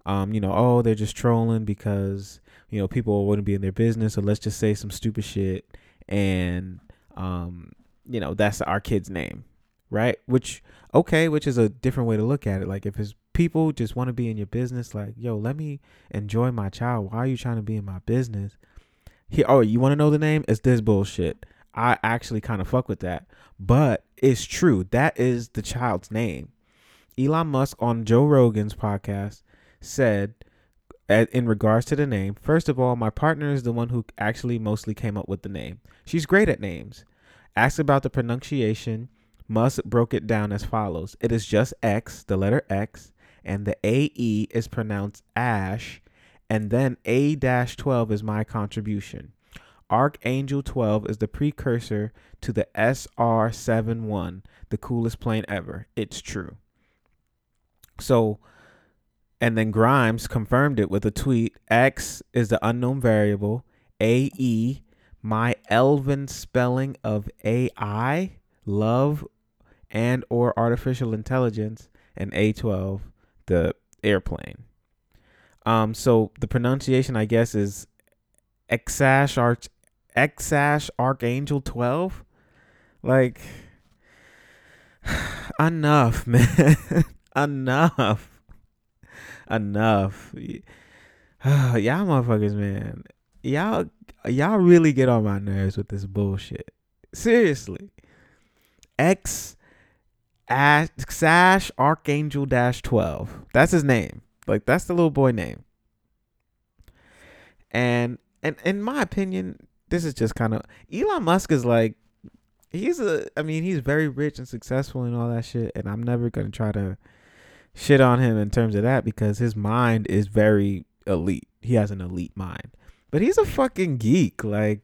Um, you know, oh, they're just trolling because, you know, people wouldn't be in their business. So let's just say some stupid shit. And, um, you know, that's our kid's name, right? Which, okay, which is a different way to look at it. Like, if his people just want to be in your business, like, yo, let me enjoy my child. Why are you trying to be in my business? He, oh, you want to know the name? It's this bullshit. I actually kind of fuck with that, but it's true. That is the child's name. Elon Musk on Joe Rogan's podcast said, in regards to the name, first of all, my partner is the one who actually mostly came up with the name. She's great at names. Asked about the pronunciation, Musk broke it down as follows It is just X, the letter X, and the AE is pronounced Ash, and then A 12 is my contribution. Archangel 12 is the precursor to the SR 71, the coolest plane ever. It's true. So, and then Grimes confirmed it with a tweet X is the unknown variable, AE, my elven spelling of AI, love, and or artificial intelligence, and A12, the airplane. Um, so the pronunciation, I guess, is Exash Arch Exash Archangel 12. Like, (sighs) enough, (laughs) man. enough. Enough. (sighs) y'all motherfuckers, man. Y'all y'all really get on my nerves with this bullshit. Seriously. X Sash Archangel Dash 12. That's his name. Like that's the little boy name. And and in my opinion, this is just kind of Elon Musk is like he's a I mean, he's very rich and successful and all that shit and I'm never going to try to shit on him in terms of that because his mind is very elite. He has an elite mind. But he's a fucking geek. Like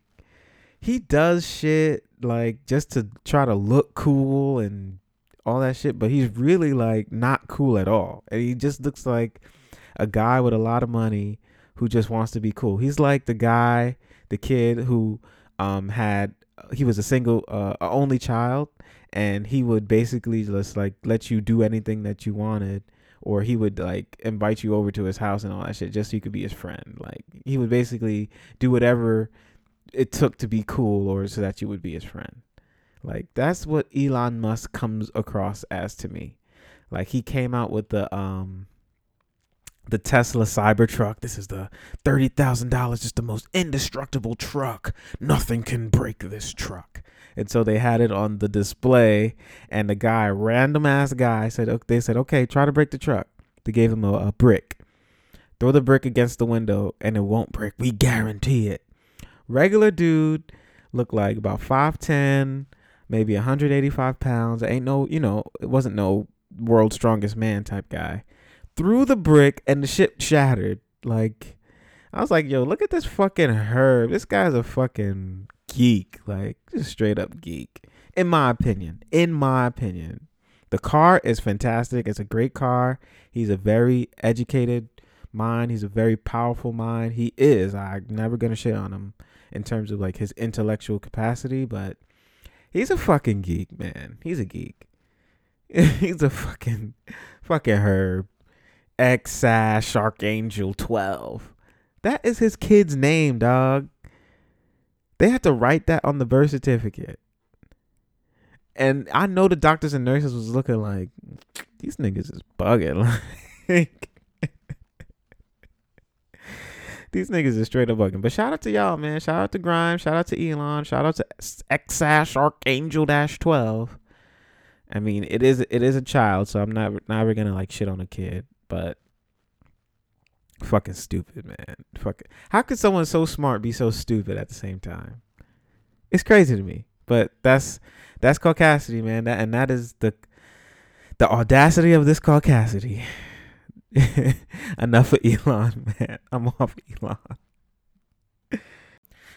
he does shit like just to try to look cool and all that shit, but he's really like not cool at all. And he just looks like a guy with a lot of money who just wants to be cool. He's like the guy, the kid who um had he was a single uh only child and he would basically just like let you do anything that you wanted or he would like invite you over to his house and all that shit just so you could be his friend. Like he would basically do whatever it took to be cool or so that you would be his friend. Like that's what Elon Musk comes across as to me. Like he came out with the um the Tesla Cybertruck. This is the thirty thousand dollars, just the most indestructible truck. Nothing can break this truck. And so they had it on the display, and the guy, random ass guy, said, okay, "They said, okay, try to break the truck." They gave him a, a brick. Throw the brick against the window, and it won't break. We guarantee it. Regular dude, looked like about five ten, maybe 185 pounds. Ain't no, you know, it wasn't no world's strongest man type guy. Threw the brick, and the ship shattered. Like, I was like, yo, look at this fucking herb. This guy's a fucking geek, like just straight up geek. In my opinion, in my opinion, the car is fantastic. It's a great car. He's a very educated mind. He's a very powerful mind. He is. I'm never gonna shit on him in terms of like his intellectual capacity, but he's a fucking geek, man. He's a geek. (laughs) he's a fucking fucking herb. X Shark Angel 12. That is his kid's name, dog. They had to write that on the birth certificate. And I know the doctors and nurses was looking like these niggas is bugging. (laughs) Like these niggas is straight up bugging. But shout out to y'all, man. Shout out to Grime. Shout out to Elon. Shout out to Xash Archangel Dash Twelve. I mean, it is it is a child, so I'm not never gonna like shit on a kid, but fucking stupid, man. Fucking how could someone so smart be so stupid at the same time? It's crazy to me. But that's that's caucasity, man. That and that is the the audacity of this caucasity. (laughs) Enough of Elon, man. I'm off Elon.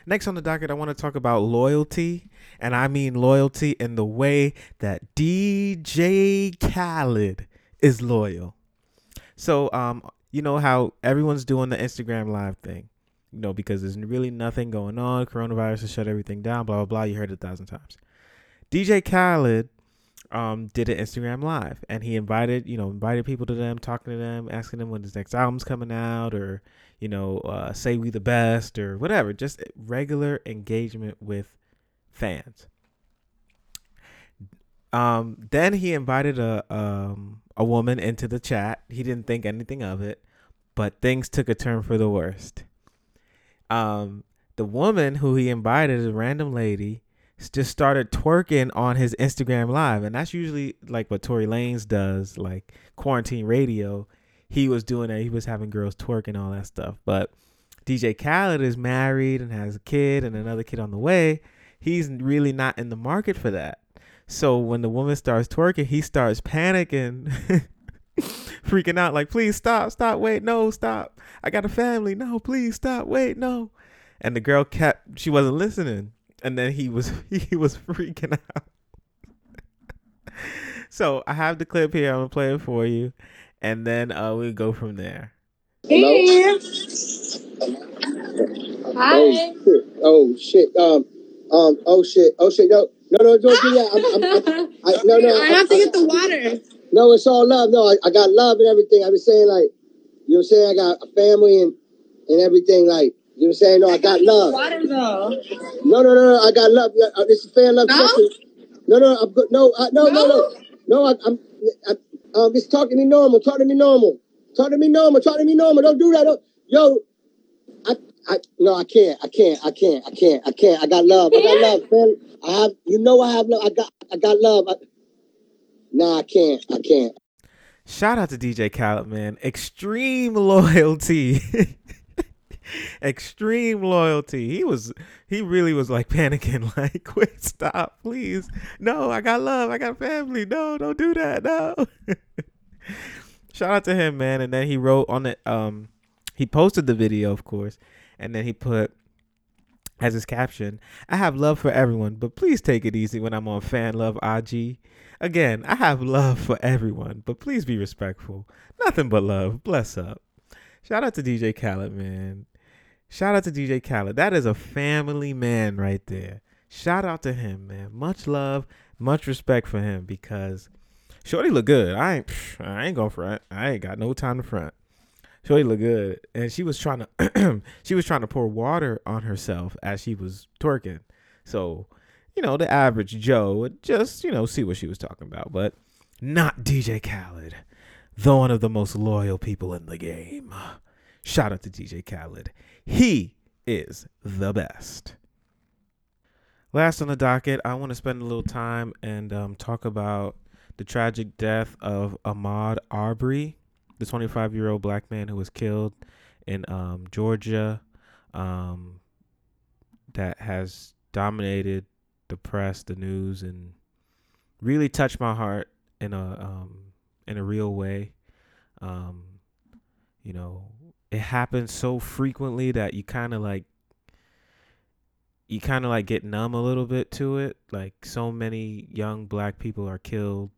Next on the docket, I want to talk about loyalty, and I mean loyalty in the way that DJ Khaled is loyal. So, um, you know how everyone's doing the Instagram live thing, you know, because there's really nothing going on. Coronavirus has shut everything down, blah, blah, blah. You heard it a thousand times. DJ Khaled um, did an Instagram live and he invited, you know, invited people to them, talking to them, asking them when his next album's coming out or, you know, uh, say we the best or whatever. Just regular engagement with fans. Um, then he invited a um, a woman into the chat. He didn't think anything of it, but things took a turn for the worst. Um, the woman who he invited, is a random lady, just started twerking on his Instagram live, and that's usually like what Tory Lanez does, like quarantine radio. He was doing that. He was having girls twerk and all that stuff. But DJ Khaled is married and has a kid and another kid on the way. He's really not in the market for that. So when the woman starts twerking, he starts panicking, (laughs) freaking out, like, please stop, stop, wait, no, stop. I got a family. No, please stop, wait, no. And the girl kept, she wasn't listening. And then he was, (laughs) he was freaking out. (laughs) so I have the clip here. I'm going to play it for you. And then uh, we'll go from there. Hey. Hi. Oh shit! Oh shit! Um, um, oh shit! Oh shit! No, no, no, don't do that. I'm, I'm, I'm, I, (laughs) no, no. I have to get the water. No, it's all love. No, I, I got love and everything. I was saying like, you know, what I'm saying I got a family and and everything. Like, you know, what I'm saying no, I got love. Water though. No, no, no, no. I got love. Yeah, uh, This is fan love. No? session. No, no, I'm good. No, I, no, no, no, no. I, I'm. I, um, just talk to me normal. Talk to me normal. Talk to me normal. Talk to me normal. Don't do that. Don't, yo, I, I, no, I can't. I can't. I can't. I can't. I can't. I got love. I got love, man. I have. You know, I have love. I got. I got love. I, nah, I can't. I can't. Shout out to DJ Khaled, man. Extreme (laughs) loyalty. (laughs) Extreme loyalty. He was he really was like panicking, (laughs) like, quit, stop, please. No, I got love, I got family. No, don't do that. No. (laughs) Shout out to him, man. And then he wrote on it, um, he posted the video, of course, and then he put as his caption, I have love for everyone, but please take it easy when I'm on Fan Love IG. Again, I have love for everyone, but please be respectful. Nothing but love. Bless up. Shout out to DJ Khaled, man. Shout out to DJ Khaled. That is a family man right there. Shout out to him, man. Much love, much respect for him because Shorty look good. I ain't I ain't gonna front. I ain't got no time to front. Shorty look good. And she was trying to (clears throat) she was trying to pour water on herself as she was twerking. So, you know, the average Joe would just, you know, see what she was talking about. But not DJ Khaled. the one of the most loyal people in the game. Shout out to DJ Khaled. He is the best. Last on the docket, I want to spend a little time and um, talk about the tragic death of Ahmaud Arbery, the 25 year old black man who was killed in um, Georgia, um, that has dominated the press, the news, and really touched my heart in a um, in a real way. Um, you know, it happens so frequently that you kind of like you kind of like get numb a little bit to it. Like so many young black people are killed.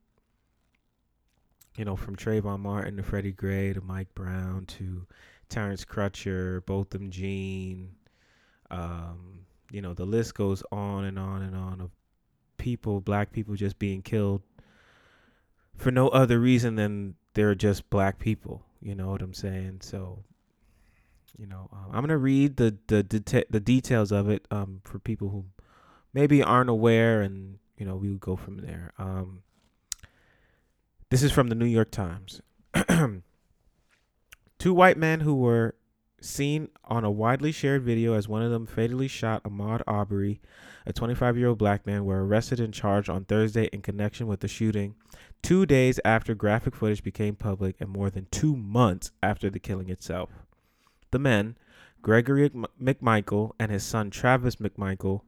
You know, from Trayvon Martin to Freddie Gray to Mike Brown to Terrence Crutcher, Botham Jean. Um, you know, the list goes on and on and on of people, black people just being killed for no other reason than they're just black people. You know what I'm saying? So, you know, um, I'm gonna read the the deta- the details of it um, for people who maybe aren't aware, and you know, we will go from there. Um, this is from the New York Times. (clears throat) Two white men who were seen on a widely shared video as one of them fatally shot Ahmaud Arbery, a 25 year old black man, were arrested and charged on Thursday in connection with the shooting, two days after graphic footage became public and more than two months after the killing itself. The men, Gregory McMichael and his son Travis McMichael,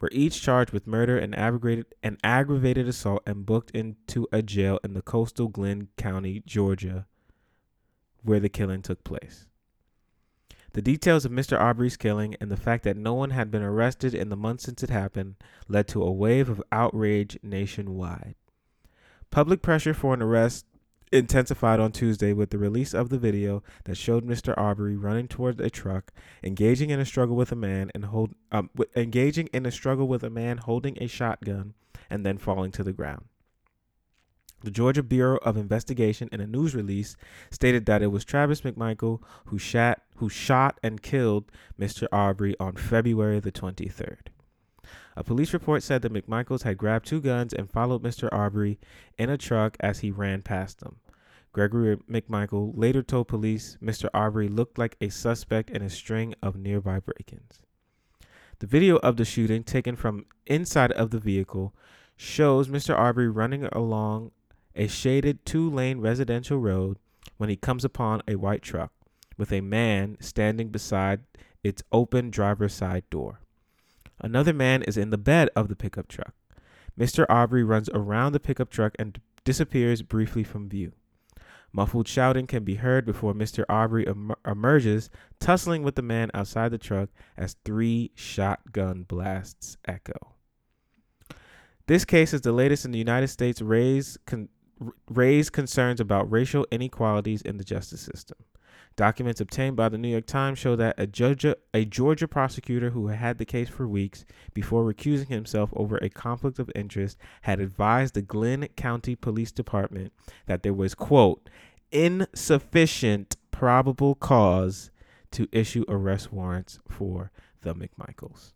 were each charged with murder and aggravated, and aggravated assault and booked into a jail in the coastal Glynn County, Georgia, where the killing took place. The details of Mr. Arbery's killing and the fact that no one had been arrested in the months since it happened led to a wave of outrage nationwide. Public pressure for an arrest intensified on Tuesday with the release of the video that showed Mr. Arbery running towards a truck, engaging in a struggle with a man and hold um, w- engaging in a struggle with a man holding a shotgun and then falling to the ground. The Georgia Bureau of Investigation, in a news release, stated that it was Travis McMichael who shot, who shot and killed Mr. Arbery on February the 23rd. A police report said that McMichaels had grabbed two guns and followed Mr. Arbery in a truck as he ran past them. Gregory McMichael later told police Mr. Arbery looked like a suspect in a string of nearby break ins. The video of the shooting, taken from inside of the vehicle, shows Mr. Arbery running along a shaded two lane residential road when he comes upon a white truck with a man standing beside its open driver's side door. Another man is in the bed of the pickup truck. Mr. Arbery runs around the pickup truck and disappears briefly from view. Muffled shouting can be heard before Mr. Arbery em- emerges, tussling with the man outside the truck as three shotgun blasts echo. This case is the latest in the United States raise con- raise concerns about racial inequalities in the justice system. Documents obtained by the New York Times show that a Georgia, a Georgia prosecutor who had the case for weeks before recusing himself over a conflict of interest had advised the Glynn County Police Department that there was, quote, insufficient probable cause to issue arrest warrants for the McMichaels.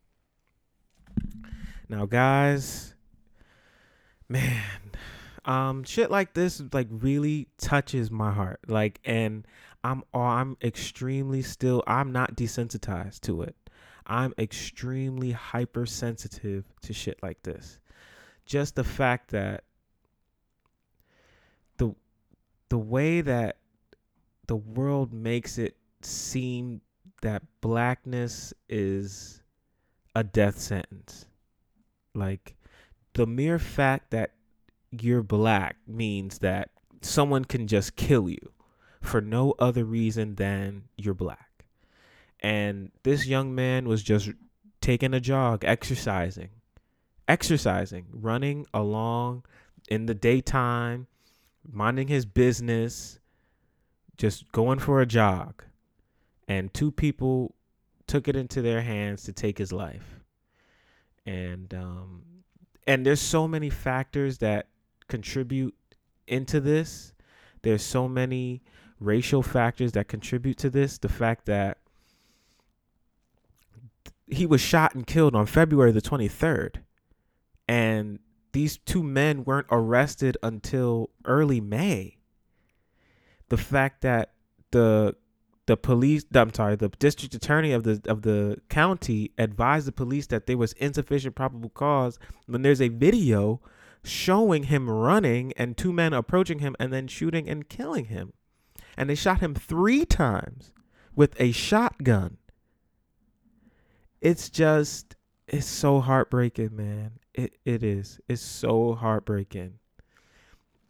Now, guys, man, um, shit like this like really touches my heart. Like, and I'm oh, I'm extremely still I'm not desensitized to it. I'm extremely hypersensitive to shit like this. Just the fact that the the way that the world makes it seem that blackness is a death sentence. Like the mere fact that you're black means that someone can just kill you for no other reason than you're black. And this young man was just taking a jog, exercising, exercising, running along in the daytime, minding his business, just going for a jog. And two people took it into their hands to take his life. And um and there's so many factors that contribute into this. There's so many racial factors that contribute to this. The fact that he was shot and killed on February the 23rd. And these two men weren't arrested until early May. the fact that the the police I'm sorry, the district attorney of the of the county advised the police that there was insufficient probable cause when there's a video showing him running and two men approaching him and then shooting and killing him. And they shot him 3 times with a shotgun. It's just it's so heartbreaking, man. It it is. It's so heartbreaking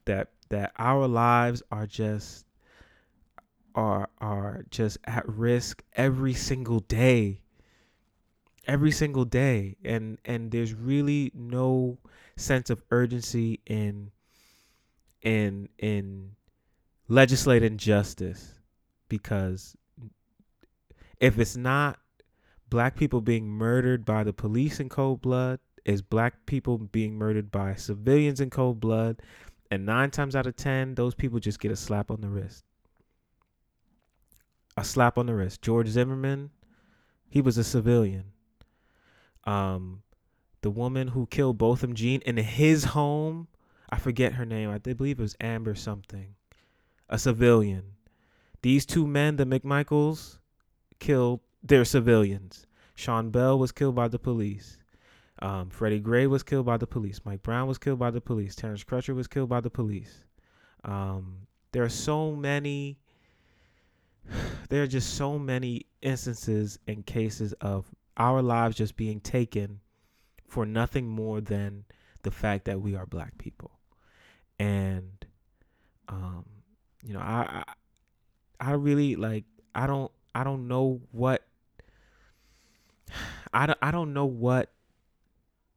that that our lives are just are are just at risk every single day every single day and and there's really no sense of urgency in in in legislating justice because if it's not black people being murdered by the police in cold blood is black people being murdered by civilians in cold blood and 9 times out of 10 those people just get a slap on the wrist a slap on the wrist. George Zimmerman, he was a civilian. Um, the woman who killed Botham Jean in his home, I forget her name. I believe it was Amber something. A civilian. These two men, the McMichaels, killed their civilians. Sean Bell was killed by the police. Um, Freddie Gray was killed by the police. Mike Brown was killed by the police. Terrence Crutcher was killed by the police. Um, there are so many there are just so many instances and cases of our lives just being taken for nothing more than the fact that we are black people and um you know i i, I really like i don't i don't know what (sighs) i don't, I don't know what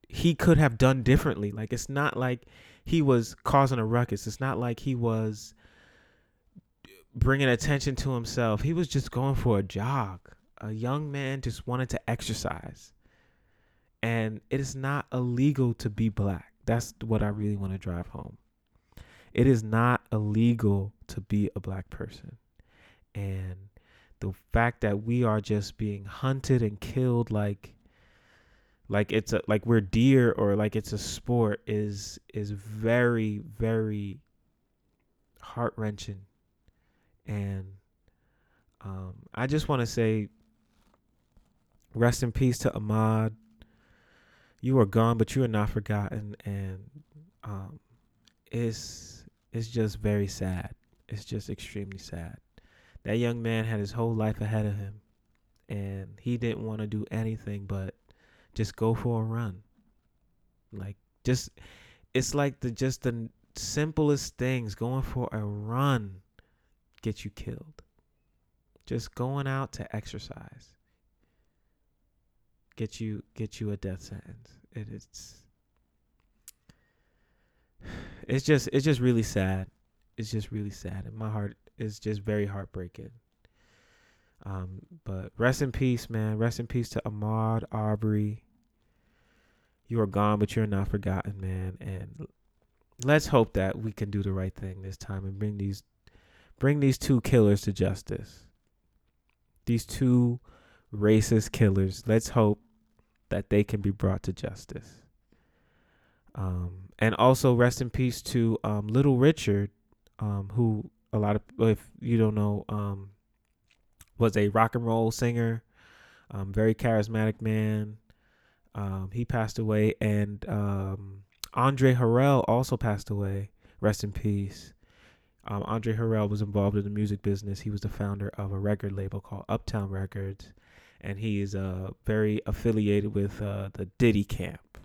he could have done differently like it's not like he was causing a ruckus it's not like he was bringing attention to himself. He was just going for a jog. A young man just wanted to exercise. And it is not illegal to be black. That's what I really want to drive home. It is not illegal to be a black person. And the fact that we are just being hunted and killed like like it's a like we're deer or like it's a sport is is very very heart wrenching and um, I just want to say, rest in peace to Ahmaud You are gone, but you are not forgotten, and um, it's it's just very sad. It's just extremely sad. That young man had his whole life ahead of him, and he didn't want to do anything but just go for a run. Like just, it's like the just the simplest things, going for a run get you killed. Just going out to exercise get you get you a death sentence. It, it's (sighs) it's just it's just really sad. It's just really sad, and my heart is just very heartbreaking. Um, but rest in peace, man. Rest in peace to Ahmaud Arbery. You are gone, but you're not forgotten, man. And let's hope that we can do the right thing this time and bring these bring these two killers to justice. These two racist killers. Let's hope that they can be brought to justice. Um, and also rest in peace to um, Little Richard, um, who a lot of if you don't know, um, was a rock and roll singer, um, very charismatic man. Um, he passed away, and Andre Harrell also passed away. Rest in peace. Um, Andre Harrell was involved in the music business. He was the founder of a record label called Uptown Records, and he is uh, very affiliated with uh, the Diddy camp.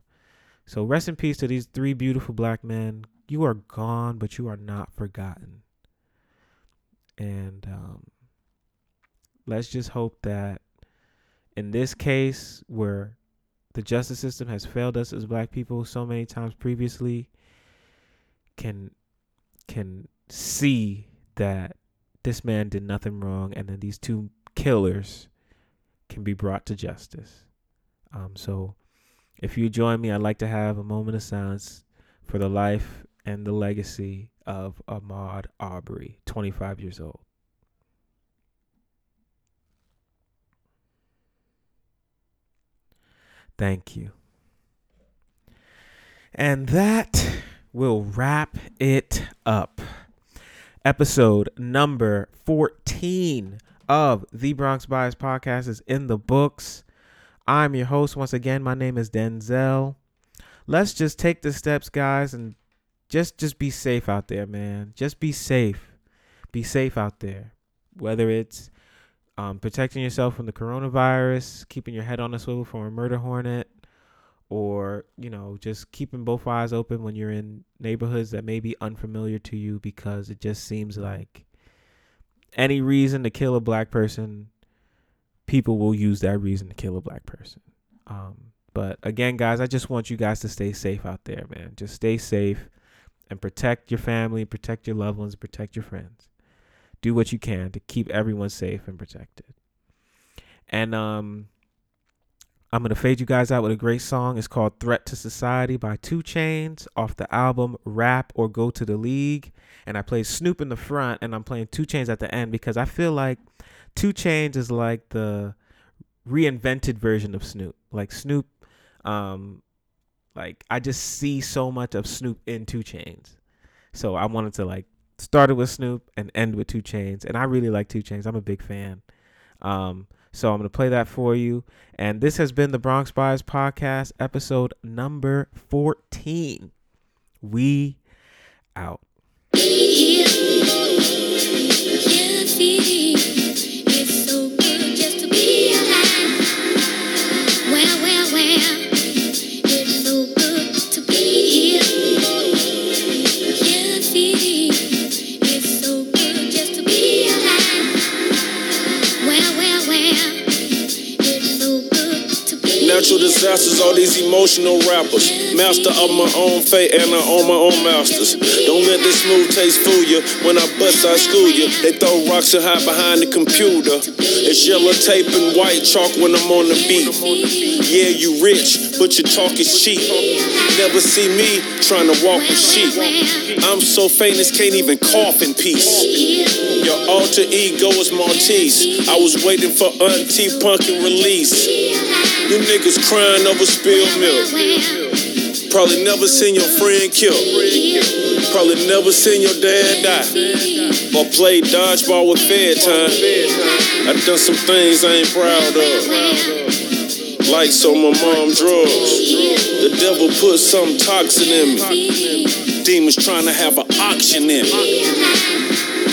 So rest in peace to these three beautiful black men. You are gone, but you are not forgotten. And um, let's just hope that in this case, where the justice system has failed us as black people so many times previously, can can see that this man did nothing wrong and then these two killers can be brought to justice. Um, so if you join me, I'd like to have a moment of silence for the life and the legacy of Ahmaud Arbery, 25 years old. Thank you. And that will wrap it up Episode number 14 of the Bronx Bias podcast is in the books. I'm your host once again. My name is Denzel. Let's just take the steps, guys, and just just be safe out there, man. Just be safe. Be safe out there. Whether it's um, protecting yourself from the coronavirus, keeping your head on a swivel from a murder hornet, or you know just keeping both eyes open when you're in neighborhoods that may be unfamiliar to you because it just seems like any reason to kill a black person people will use that reason to kill a black person um, but again guys i just want you guys to stay safe out there man just stay safe and protect your family protect your loved ones protect your friends do what you can to keep everyone safe and protected and um I'm gonna fade you guys out with a great song. It's called "Threat to Society" by 2 Chainz off the album "Rap or Go to the League." And I play Snoop in the front, and I'm playing 2 Chainz at the end because I feel like 2 Chainz is like the reinvented version of Snoop. Like Snoop, um, like I just see so much of Snoop in 2 Chainz. So I wanted to like start it with Snoop and end with 2 Chainz, and I really like 2 Chainz. I'm a big fan. Um, so I'm to play that for you. And this has been the Bronx Bias Podcast, episode number 14. We out. Rappers. Master of my own fate and I own my own masters. Don't let this smooth taste fool you. When I bust, I school you. They throw rocks and hide behind the computer. It's yellow tape and white chalk when I'm on the beat. Yeah, you rich, but your talk is cheap. Never see me trying to walk with sheep. I'm so famous, can't even cough in peace. Your alter ego is Maltese. I was waiting for Auntie Punkin release. You niggas crying over spilled milk. Probably never seen your friend killed. Probably never seen your dad die. Or played dodgeball with Fed time. I done some things I ain't proud of. Like so my mom drugs. The devil put some toxin in me. Demons trying to have an auction in me.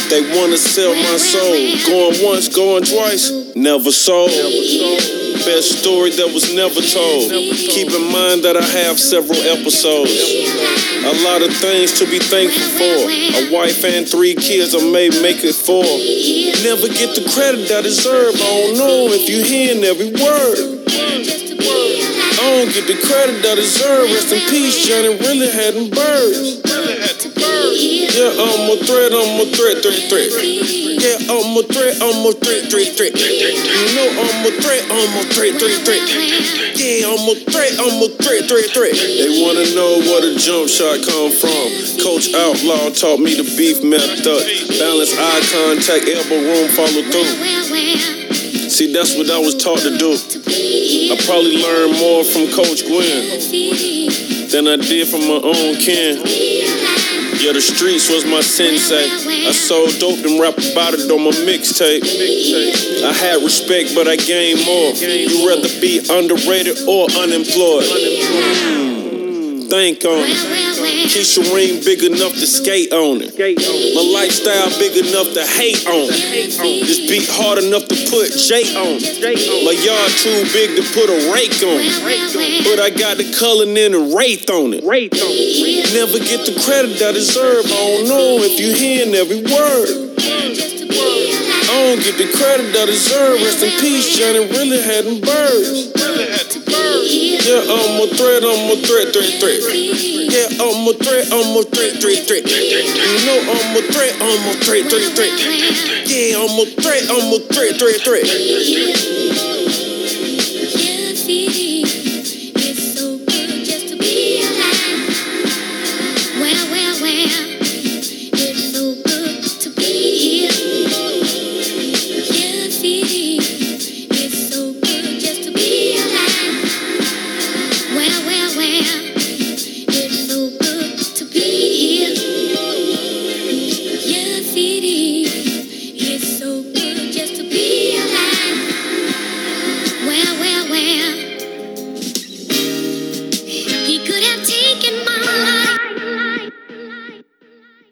They wanna sell my soul. Going once, going twice, never sold. Best story that was never told. Keep in mind that I have several episodes. A lot of things to be thankful for. A wife and three kids, I may make it four. Never get the credit I deserve. I don't know if you hearing every word. I don't get the credit I deserve. Rest in peace, Johnny really had them birds. Yeah, I'm a threat, I'm a threat, threat, threat. Yeah, I'm a threat, I'm a threat, threat, threat. You know I'm a threat, I'm a threat, threat, threat. Yeah, I'm a threat, I'm a threat, threat, threat. They wanna know where the jump shot come from. Coach Outlaw taught me the beef method. Balance eye contact, elbow room, follow through. See, that's what I was taught to do. I probably learned more from Coach Gwen than I did from my own kin. Yeah, the streets was my sensei. I sold dope and rap about it on my mixtape. I had respect, but I gained more. You rather be underrated or unemployed? Think on it. Keisha ring big enough to skate on it. My lifestyle big enough to hate on it. This beat hard enough to put J on it. My yard too big to put a rake on it. But I got the color and the wraith on it. Never get the credit I deserve. I don't know if you hearing every word. I don't get the credit I deserve. Rest in peace, Johnny really had them birds. Yeah, I'm a threat, I'm a threat, threat, threat. Yeah, I'm a threat, I'm a threat, threat, threat. You know I'm a threat, I'm a threat, threat, threat. Yeah, I'm a threat, I'm a threat, threat, threat.